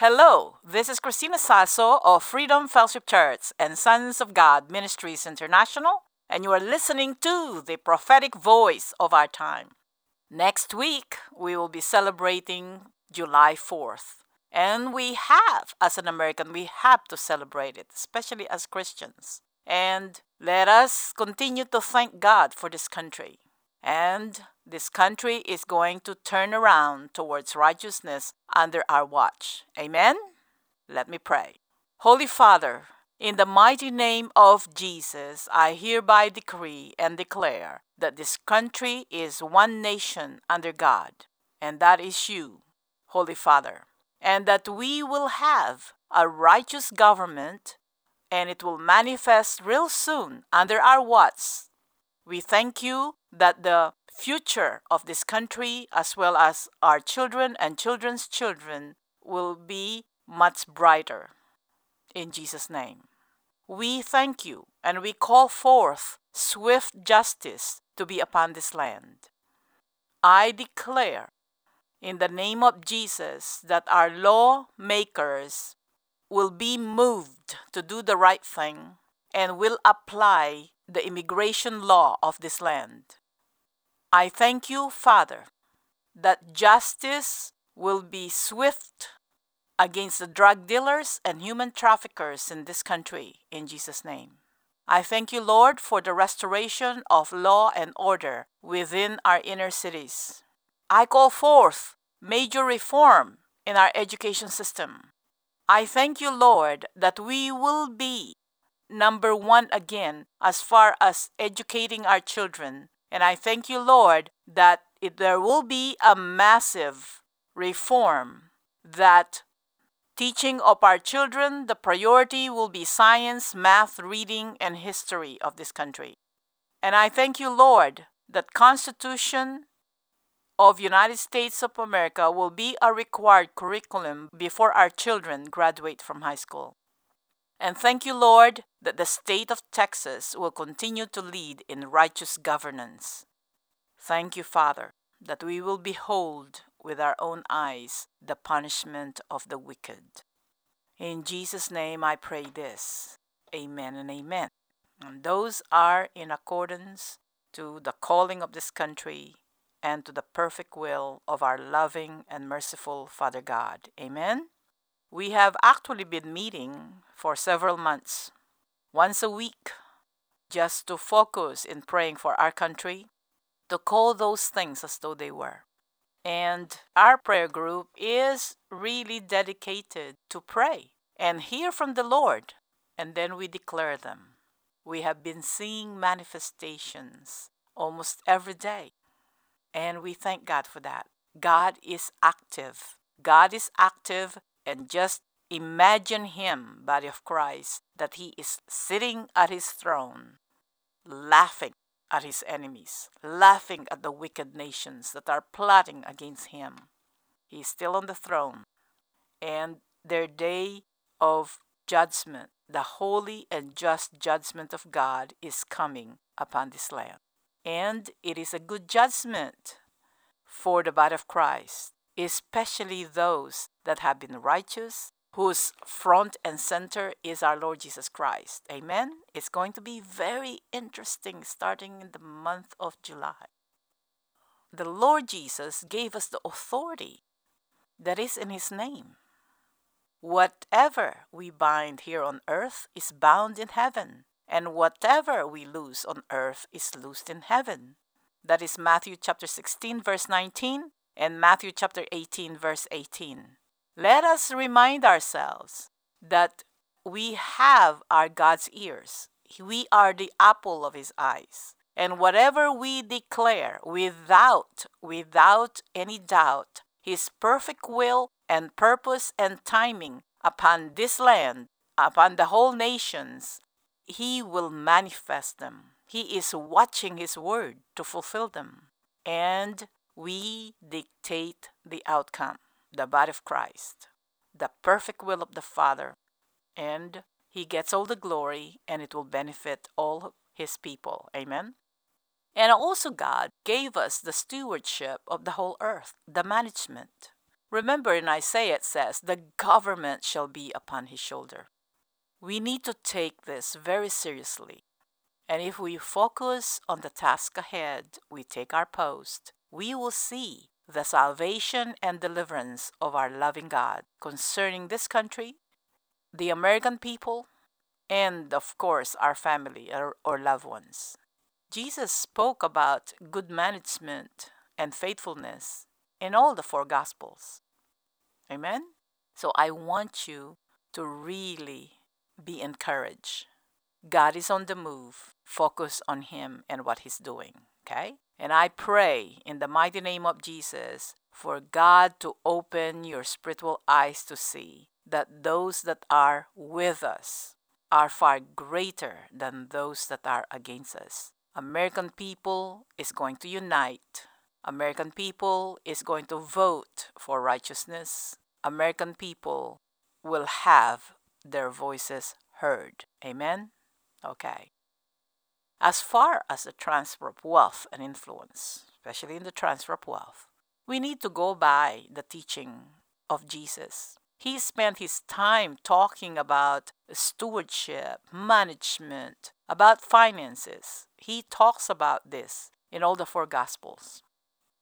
Hello, this is Christina Sasso of Freedom Fellowship Church and Sons of God Ministries International, and you are listening to the prophetic voice of our time. Next week, we will be celebrating July 4th. And we have, as an American, we have to celebrate it, especially as Christians. And let us continue to thank God for this country. And this country is going to turn around towards righteousness under our watch. Amen? Let me pray. Holy Father, in the mighty name of Jesus, I hereby decree and declare that this country is one nation under God, and that is you, Holy Father, and that we will have a righteous government and it will manifest real soon under our watch. We thank you that the future of this country, as well as our children and children's children, will be much brighter. In Jesus' name. We thank you and we call forth swift justice to be upon this land. I declare in the name of Jesus that our lawmakers will be moved to do the right thing and will apply the immigration law of this land. I thank you, Father, that justice will be swift against the drug dealers and human traffickers in this country, in Jesus' name. I thank you, Lord, for the restoration of law and order within our inner cities. I call forth major reform in our education system. I thank you, Lord, that we will be number one again as far as educating our children. And I thank you, Lord, that it, there will be a massive reform that teaching of our children, the priority will be science, math, reading, and history of this country. And I thank you, Lord, that Constitution of United States of America will be a required curriculum before our children graduate from high school. And thank you, Lord, that the state of Texas will continue to lead in righteous governance. Thank you, Father, that we will behold with our own eyes the punishment of the wicked. In Jesus' name I pray this. Amen and amen. And those are in accordance to the calling of this country and to the perfect will of our loving and merciful Father God. Amen. We have actually been meeting for several months, once a week, just to focus in praying for our country, to call those things as though they were. And our prayer group is really dedicated to pray and hear from the Lord, and then we declare them. We have been seeing manifestations almost every day, and we thank God for that. God is active. God is active, and just imagine Him, body of Christ, that He is sitting at His throne, laughing at his enemies, laughing at the wicked nations that are plotting against him. He is still on the throne, and their day of judgment, the holy and just judgment of God, is coming upon this land. And it is a good judgment for the body of Christ, especially those that have been righteous whose front and center is our Lord Jesus Christ. Amen. It's going to be very interesting starting in the month of July. The Lord Jesus gave us the authority that is in His name. Whatever we bind here on earth is bound in heaven, and whatever we loose on earth is loosed in heaven. That is Matthew chapter 16, verse 19, and Matthew chapter 18, verse 18 let us remind ourselves that we have our God's ears. We are the apple of his eyes. And whatever we declare without without any doubt, his perfect will and purpose and timing upon this land upon the whole nations, He will manifest them. He is watching His word to fulfill them. And we dictate the outcome, the body of Christ, the perfect will of the Father. And He gets all the glory, and it will benefit all His people. Amen. And also, God gave us the stewardship of the whole earth, the management. Remember in Isaiah it says, The government shall be upon his shoulder. We need to take this very seriously. And if we focus on the task ahead, we take our post, we will see the salvation and deliverance of our loving God concerning this country, the American people, and of course our family or, or loved ones. Jesus spoke about good management and faithfulness in all the four Gospels. Amen? So I want you to really be encouraged. God is on the move. Focus on Him and what He's doing. Okay? And I pray in the mighty name of Jesus for God to open your spiritual eyes to see that those that are with us are far greater than those that are against us. American people is going to unite. American people is going to vote for righteousness. American people will have their voices heard. Amen? Okay. As far as the transfer of wealth and influence, especially in the transfer of wealth, we need to go by the teaching of Jesus. He spent his time talking about stewardship, management, about finances. He talks about this in all the four Gospels.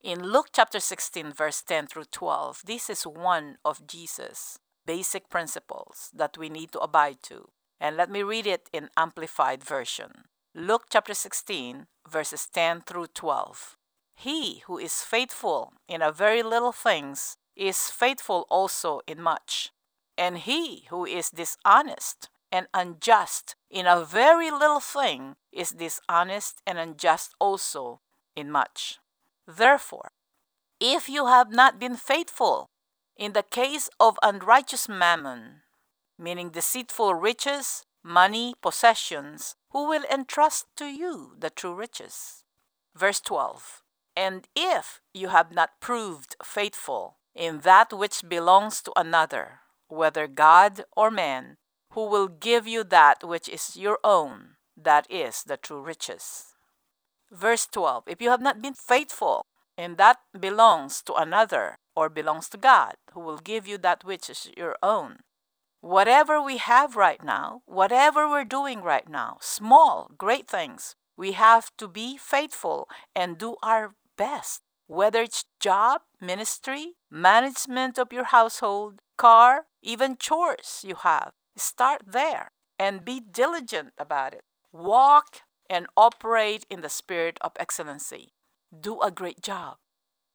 In Luke chapter 16, verse 10 through 12, this is one of Jesus' basic principles that we need to abide to. And let me read it in Amplified Version. Luke chapter 16, verses 10 through 12. He who is faithful in a very little things is faithful also in much. And he who is dishonest and unjust in a very little thing is dishonest and unjust also in much. Therefore, if you have not been faithful in the case of unrighteous mammon, meaning deceitful riches, money, possessions, who will entrust to you the true riches? Verse 12 And if you have not proved faithful in that which belongs to another, whether God or man, who will give you that which is your own, that is the true riches. Verse 12 If you have not been faithful, in that belongs to another or belongs to God, who will give you that which is your own. Whatever we have right now, whatever we're doing right now, small, great things, we have to be faithful and do our best. Whether it's job, ministry, management of your household, car, even chores you have, start there and be diligent about it. Walk and operate in the spirit of excellency. Do a great job.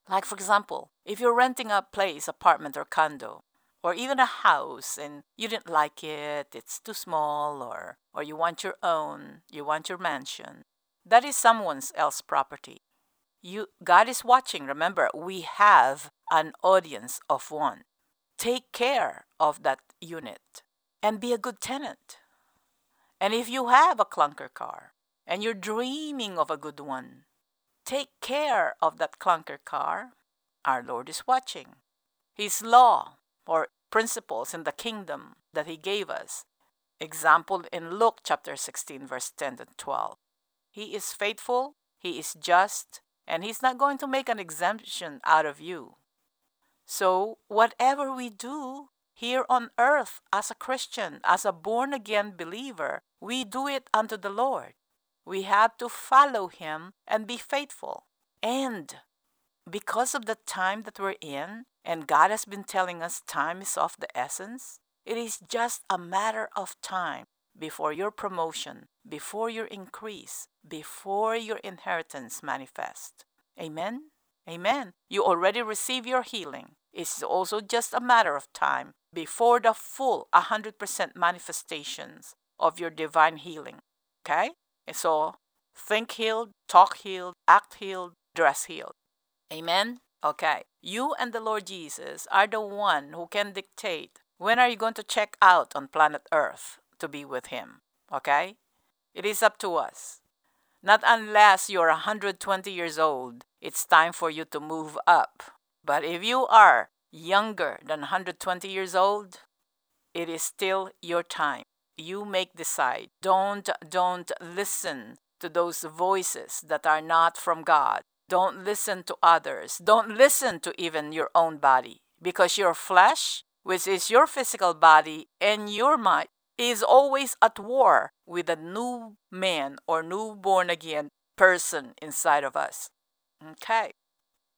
Like, for example, if you're renting a place, apartment, or condo, or even a house and you didn't like it, it's too small, or, or you want your own, you want your mansion, that is someone else's property. You, God is watching. Remember, we have an audience of one. Take care of that unit and be a good tenant. And if you have a clunker car and you're dreaming of a good one, take care of that clunker car. Our Lord is watching. His law or principles in the kingdom that He gave us. Example in Luke chapter 16, verse 10 and 12. He is faithful, He is just, and He's not going to make an exemption out of you. So, whatever we do, here on earth as a Christian, as a born again believer, we do it unto the Lord. We have to follow Him and be faithful. And because of the time that we're in, and God has been telling us time is of the essence, it is just a matter of time before your promotion, before your increase, before your inheritance manifest. Amen? Amen. You already receive your healing. It's also just a matter of time before the full 100% manifestations of your divine healing. Okay? So think healed, talk healed, act healed, dress healed. Amen? Okay. You and the Lord Jesus are the one who can dictate When are you going to check out on planet Earth to be with Him? Okay? It is up to us. Not unless you're 120 years old, it's time for you to move up. But if you are younger than 120 years old, it is still your time. You make the decide. Don't don't listen to those voices that are not from God. Don't listen to others. Don't listen to even your own body because your flesh, which is your physical body and your mind, is always at war with a new man or new born again person inside of us. Okay.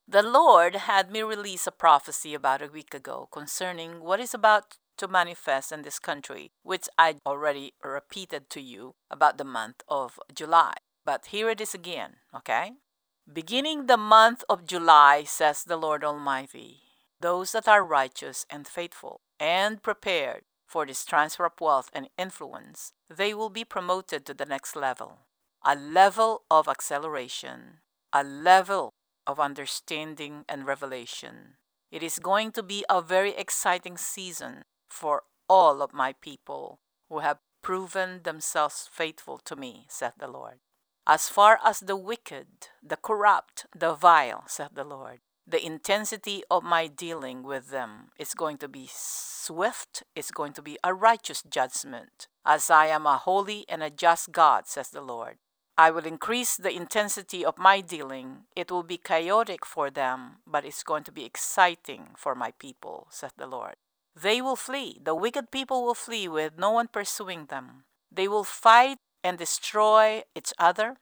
The Lord had me release a prophecy about a week ago concerning what is about to manifest in this country, which I already repeated to you about the month of July. But here it is again, okay? Beginning the month of July, says the Lord Almighty, those that are righteous and faithful and prepared for this transfer of wealth and influence, they will be promoted to the next level a level of acceleration, a level of understanding and revelation. It is going to be a very exciting season for all of my people who have proven themselves faithful to me, saith the Lord. As far as the wicked, the corrupt, the vile, saith the Lord, the intensity of my dealing with them is going to be swift, it's going to be a righteous judgment. As I am a holy and a just God, says the Lord. I will increase the intensity of my dealing. It will be chaotic for them, but it's going to be exciting for my people, saith the Lord. They will flee. The wicked people will flee with no one pursuing them. They will fight and destroy each other.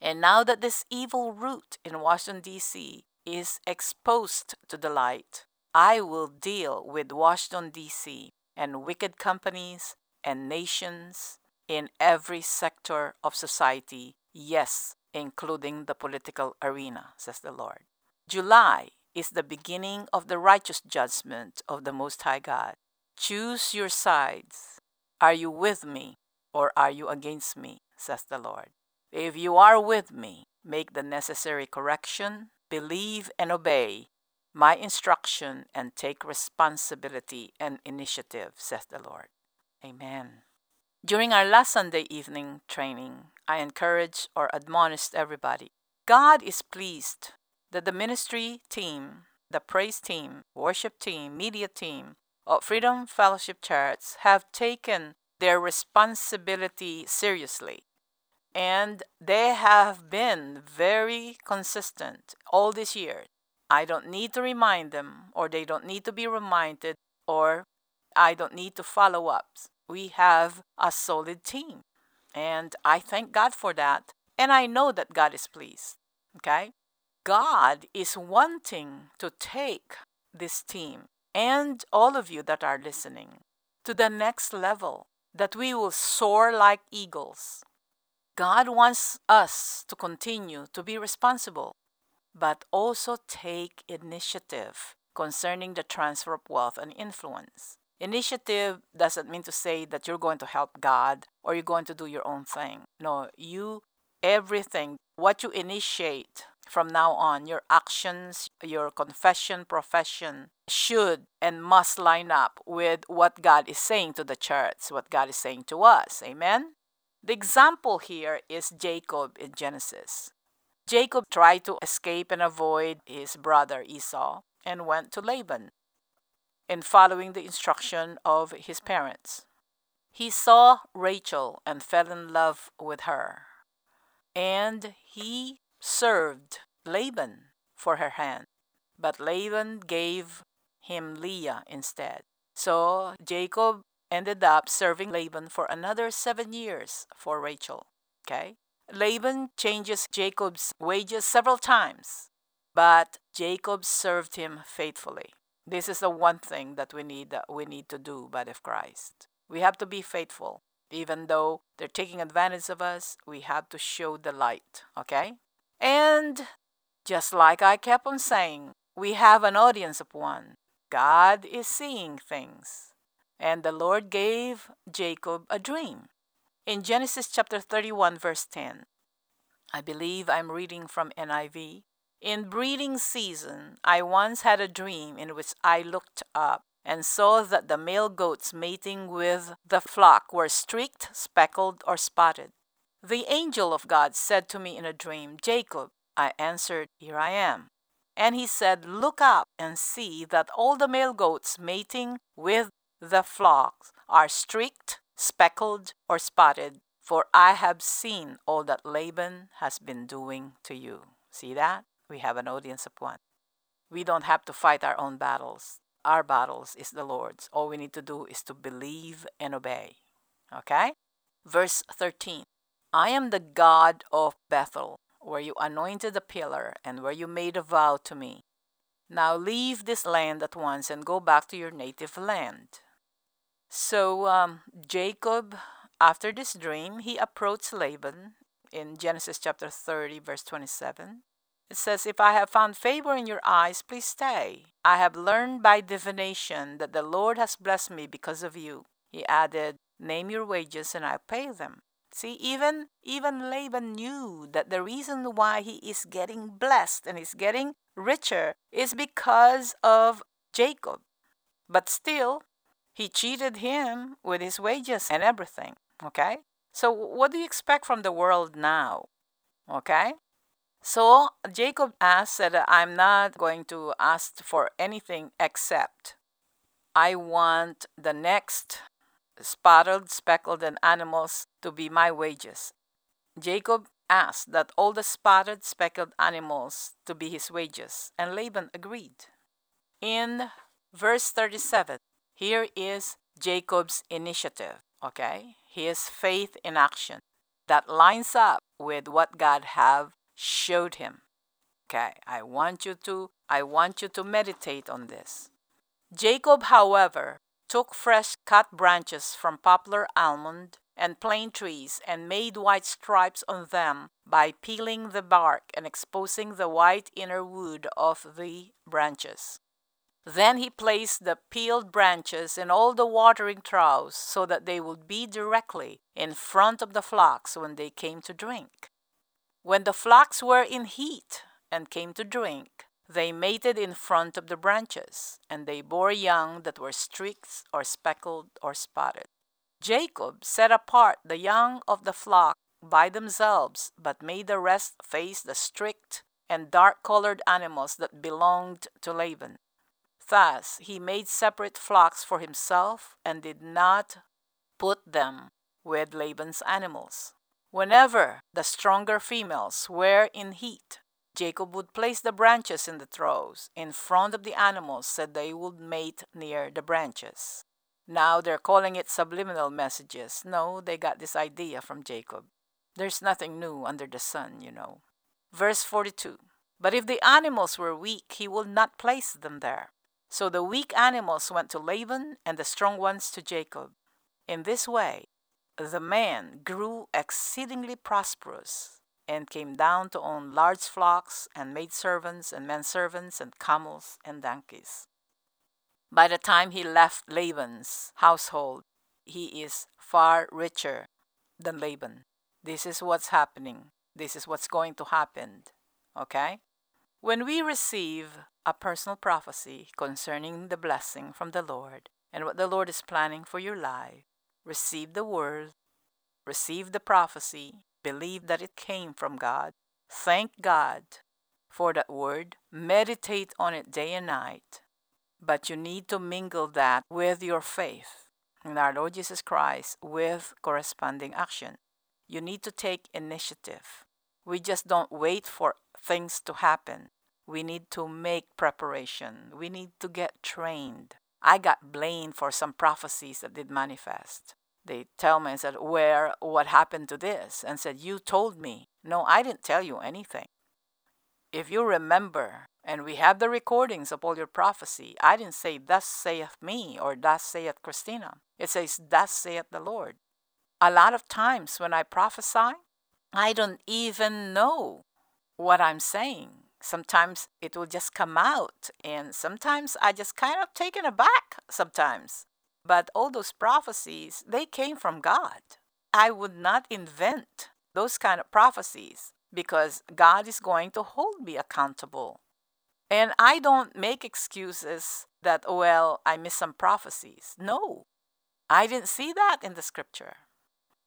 And now that this evil root in Washington, D.C. is exposed to the light, I will deal with Washington, D.C. and wicked companies and nations in every sector of society, yes, including the political arena, says the Lord. July is the beginning of the righteous judgment of the Most High God. Choose your sides. Are you with me or are you against me? says the Lord. If you are with me, make the necessary correction, believe and obey my instruction, and take responsibility and initiative, says the Lord. Amen. During our last Sunday evening training, I encouraged or admonished everybody God is pleased that the ministry team, the praise team, worship team, media team of Freedom Fellowship Church have taken their responsibility seriously. And they have been very consistent all this year. I don't need to remind them, or they don't need to be reminded, or I don't need to follow up we have a solid team. And I thank God for that. And I know that God is pleased. Okay? God is wanting to take this team and all of you that are listening to the next level, that we will soar like eagles. God wants us to continue to be responsible, but also take initiative concerning the transfer of wealth and influence. Initiative doesn't mean to say that you're going to help God or you're going to do your own thing. No, you, everything, what you initiate from now on, your actions, your confession, profession should and must line up with what God is saying to the church, what God is saying to us. Amen? The example here is Jacob in Genesis. Jacob tried to escape and avoid his brother Esau and went to Laban in following the instruction of his parents. He saw Rachel and fell in love with her, and he served Laban for her hand, but Laban gave him Leah instead. So Jacob ended up serving Laban for another seven years for Rachel. Okay? Laban changes Jacob's wages several times, but Jacob served him faithfully. This is the one thing that we need that we need to do, body of Christ. We have to be faithful. Even though they're taking advantage of us, we have to show the light, okay? And just like I kept on saying, we have an audience of one. God is seeing things. And the Lord gave Jacob a dream. In Genesis chapter 31, verse 10, I believe I'm reading from NIV. In breeding season, I once had a dream in which I looked up and saw that the male goats mating with the flock were streaked, speckled, or spotted. The angel of God said to me in a dream, Jacob. I answered, Here I am. And he said, Look up and see that all the male goats mating with the flocks are streaked, speckled, or spotted, for I have seen all that Laban has been doing to you. See that? We have an audience of one. We don't have to fight our own battles our battles is the Lord's. All we need to do is to believe and obey. Okay? Verse 13 I am the God of Bethel, where you anointed a pillar and where you made a vow to me. Now leave this land at once and go back to your native land. So um, Jacob, after this dream, he approached Laban in Genesis chapter 30, verse 27. It says, If I have found favor in your eyes, please stay. I have learned by divination that the Lord has blessed me because of you. He added, Name your wages and I'll pay them. See, even even Laban knew that the reason why he is getting blessed and is getting richer is because of Jacob. But still, he cheated him with his wages and everything. Okay? So what do you expect from the world now? Okay? So Jacob asked that I'm not going to ask for anything except I want the next spotted, speckled, and animals to be my wages. Jacob asked that all the spotted, speckled animals to be his wages, and Laban agreed. In verse 37, here is Jacob's initiative, okay? His faith in action that lines up with what God have showed him. Okay, I want you to I want you to meditate on this. Jacob, however, took fresh cut branches from poplar almond and plane trees and made white stripes on them by peeling the bark and exposing the white inner wood of the branches. Then he placed the peeled branches in all the watering troughs so that they would be directly in front of the flocks when they came to drink. When the flocks were in heat and came to drink, they mated in front of the branches, and they bore young that were streaked or speckled or spotted. Jacob set apart the young of the flock by themselves, but made the rest face the streaked and dark colored animals that belonged to Laban. Thus he made separate flocks for himself and did not put them with Laban's animals. Whenever the stronger females were in heat, Jacob would place the branches in the troughs in front of the animals so they would mate near the branches. Now they're calling it subliminal messages. No, they got this idea from Jacob. There's nothing new under the sun, you know. Verse 42 But if the animals were weak, he would not place them there. So the weak animals went to Laban and the strong ones to Jacob. In this way, the man grew exceedingly prosperous and came down to own large flocks and maidservants and menservants and camels and donkeys. By the time he left Laban's household, he is far richer than Laban. This is what's happening. This is what's going to happen. Okay? When we receive a personal prophecy concerning the blessing from the Lord and what the Lord is planning for your life, receive the word, receive the prophecy, believe that it came from God, thank God for that word, meditate on it day and night. But you need to mingle that with your faith in our Lord Jesus Christ with corresponding action. You need to take initiative. We just don't wait for things to happen. We need to make preparation. We need to get trained. I got blamed for some prophecies that did manifest. They tell me and said, Where, what happened to this? And said, You told me. No, I didn't tell you anything. If you remember, and we have the recordings of all your prophecy, I didn't say, Thus saith me, or Thus saith Christina. It says, Thus saith the Lord. A lot of times when I prophesy, I don't even know what I'm saying sometimes it will just come out and sometimes i just kind of taken aback sometimes but all those prophecies they came from god i would not invent those kind of prophecies because god is going to hold me accountable And I don't make excuses that, well, I missed some prophecies. No, I didn't see that in the scripture.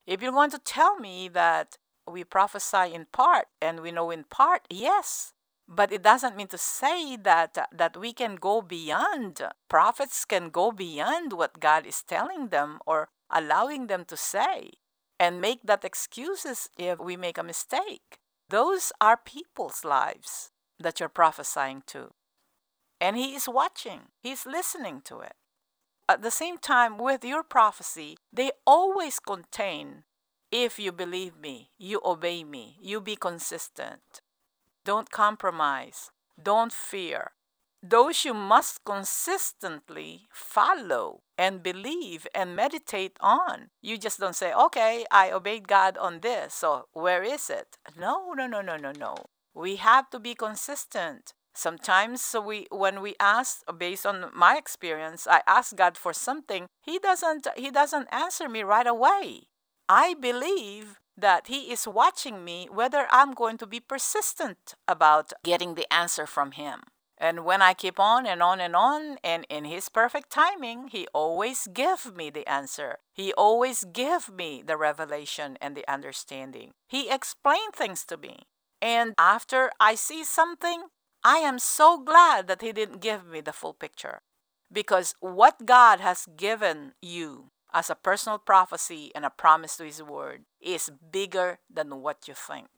If you're going to tell me that we prophesy in part and we know in part, yes, but it doesn't mean to say that that we can go beyond prophets can go beyond what god is telling them or allowing them to say and make that excuses if we make a mistake. Those are people's lives that you're prophesying to. And he is watching. He's listening to it. At the same time with your prophecy they always contain if you believe me you obey me you be consistent don't compromise. Don't fear. Those you must consistently follow and believe and meditate on. You just don't say, okay, I obeyed God on this, so where is it? No, no, no, no, no, no. We have to be consistent. Sometimes we when we ask based on my experience, I ask God for something, he doesn't he doesn't answer me right away. I believe that He is watching me whether I'm going to be persistent about getting the answer from Him. And when I keep on and on and on, and in His perfect timing, He always give me the answer. He always give me the revelation and the understanding. He explained things to me. And after I see something, I am so glad that He didn't give me the full picture. Because what God has given you as a personal prophecy and a promise to His Word is bigger than what you think.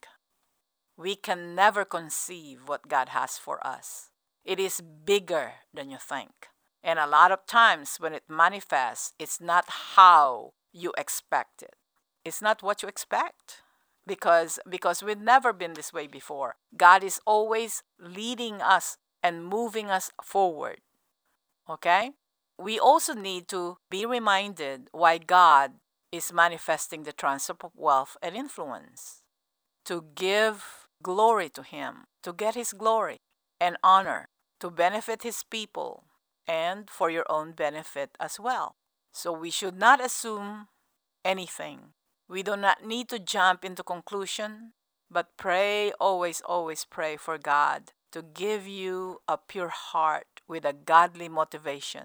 We can never conceive what God has for us. It is bigger than you think. And a lot of times when it manifests, it's not how you expect it. It's not what you expect because because we've never been this way before. God is always leading us and moving us forward. Okay? We also need to be reminded why God is manifesting the transfer of wealth and influence to give glory to Him, to get His glory and honor, to benefit His people, and for your own benefit as well. So we should not assume anything. We do not need to jump into conclusion, but pray, always, always pray for God to give you a pure heart with a godly motivation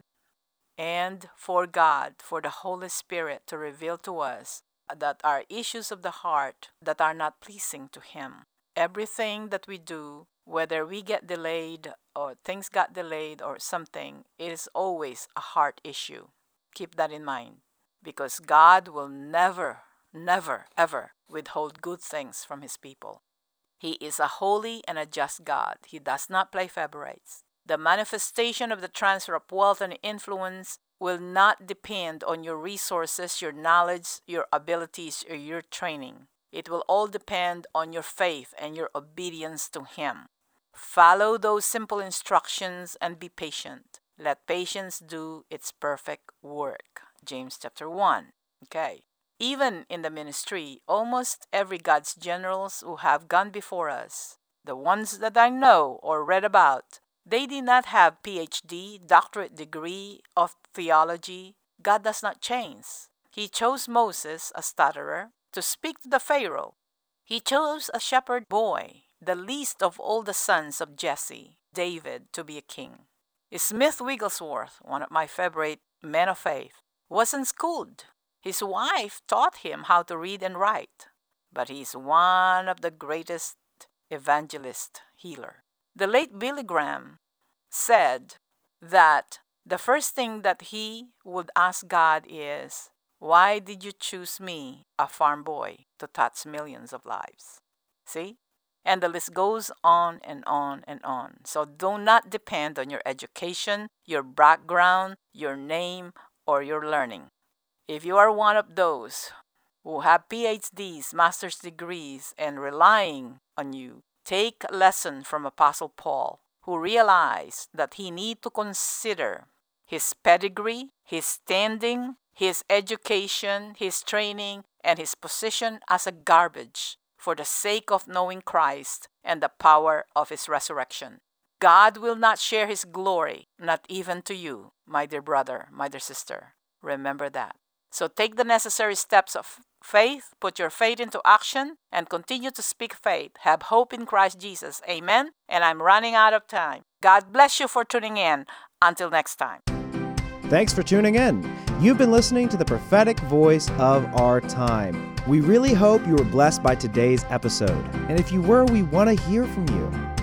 and for God, for the Holy Spirit to reveal to us that are issues of the heart that are not pleasing to Him. Everything that we do, whether we get delayed or things got delayed or something, it is always a heart issue. Keep that in mind because God will never, never, ever withhold good things from His people. He is a holy and a just God. He does not play favorites. The manifestation of the transfer of wealth and influence will not depend on your resources, your knowledge, your abilities, or your training. It will all depend on your faith and your obedience to Him. Follow those simple instructions and be patient. Let patience do its perfect work. James chapter 1. Okay. Even in the ministry, almost every God's generals who have gone before us, the ones that I know or read about, they did not have PhD, doctorate degree of theology. God does not change. He chose Moses, a stutterer, to speak to the Pharaoh. He chose a shepherd boy, the least of all the sons of Jesse, David, to be a king. Smith Wigglesworth, one of my favorite men of faith, wasn't schooled. His wife taught him how to read and write, but he is one of the greatest evangelist healer. The late Billy Graham said that the first thing that he would ask God is, Why did you choose me, a farm boy, to touch millions of lives? See? And the list goes on and on and on. So do not depend on your education, your background, your name, or your learning. If you are one of those who have PhDs, master's degrees, and relying on you take a lesson from Apostle Paul, who realized that he need to consider his pedigree, his standing, his education, his training, and his position as a garbage for the sake of knowing Christ and the power of his resurrection. God will not share his glory, not even to you, my dear brother, my dear sister. Remember that. So take the necessary steps of faith, put your faith into action, and continue to speak faith. Have hope in Christ Jesus. Amen. And I'm running out of time. God bless you for tuning in. Until next time. Thanks for tuning in. You've been listening to the prophetic voice of our time. We really hope you were blessed by today's episode. And if you were, we want to hear from you.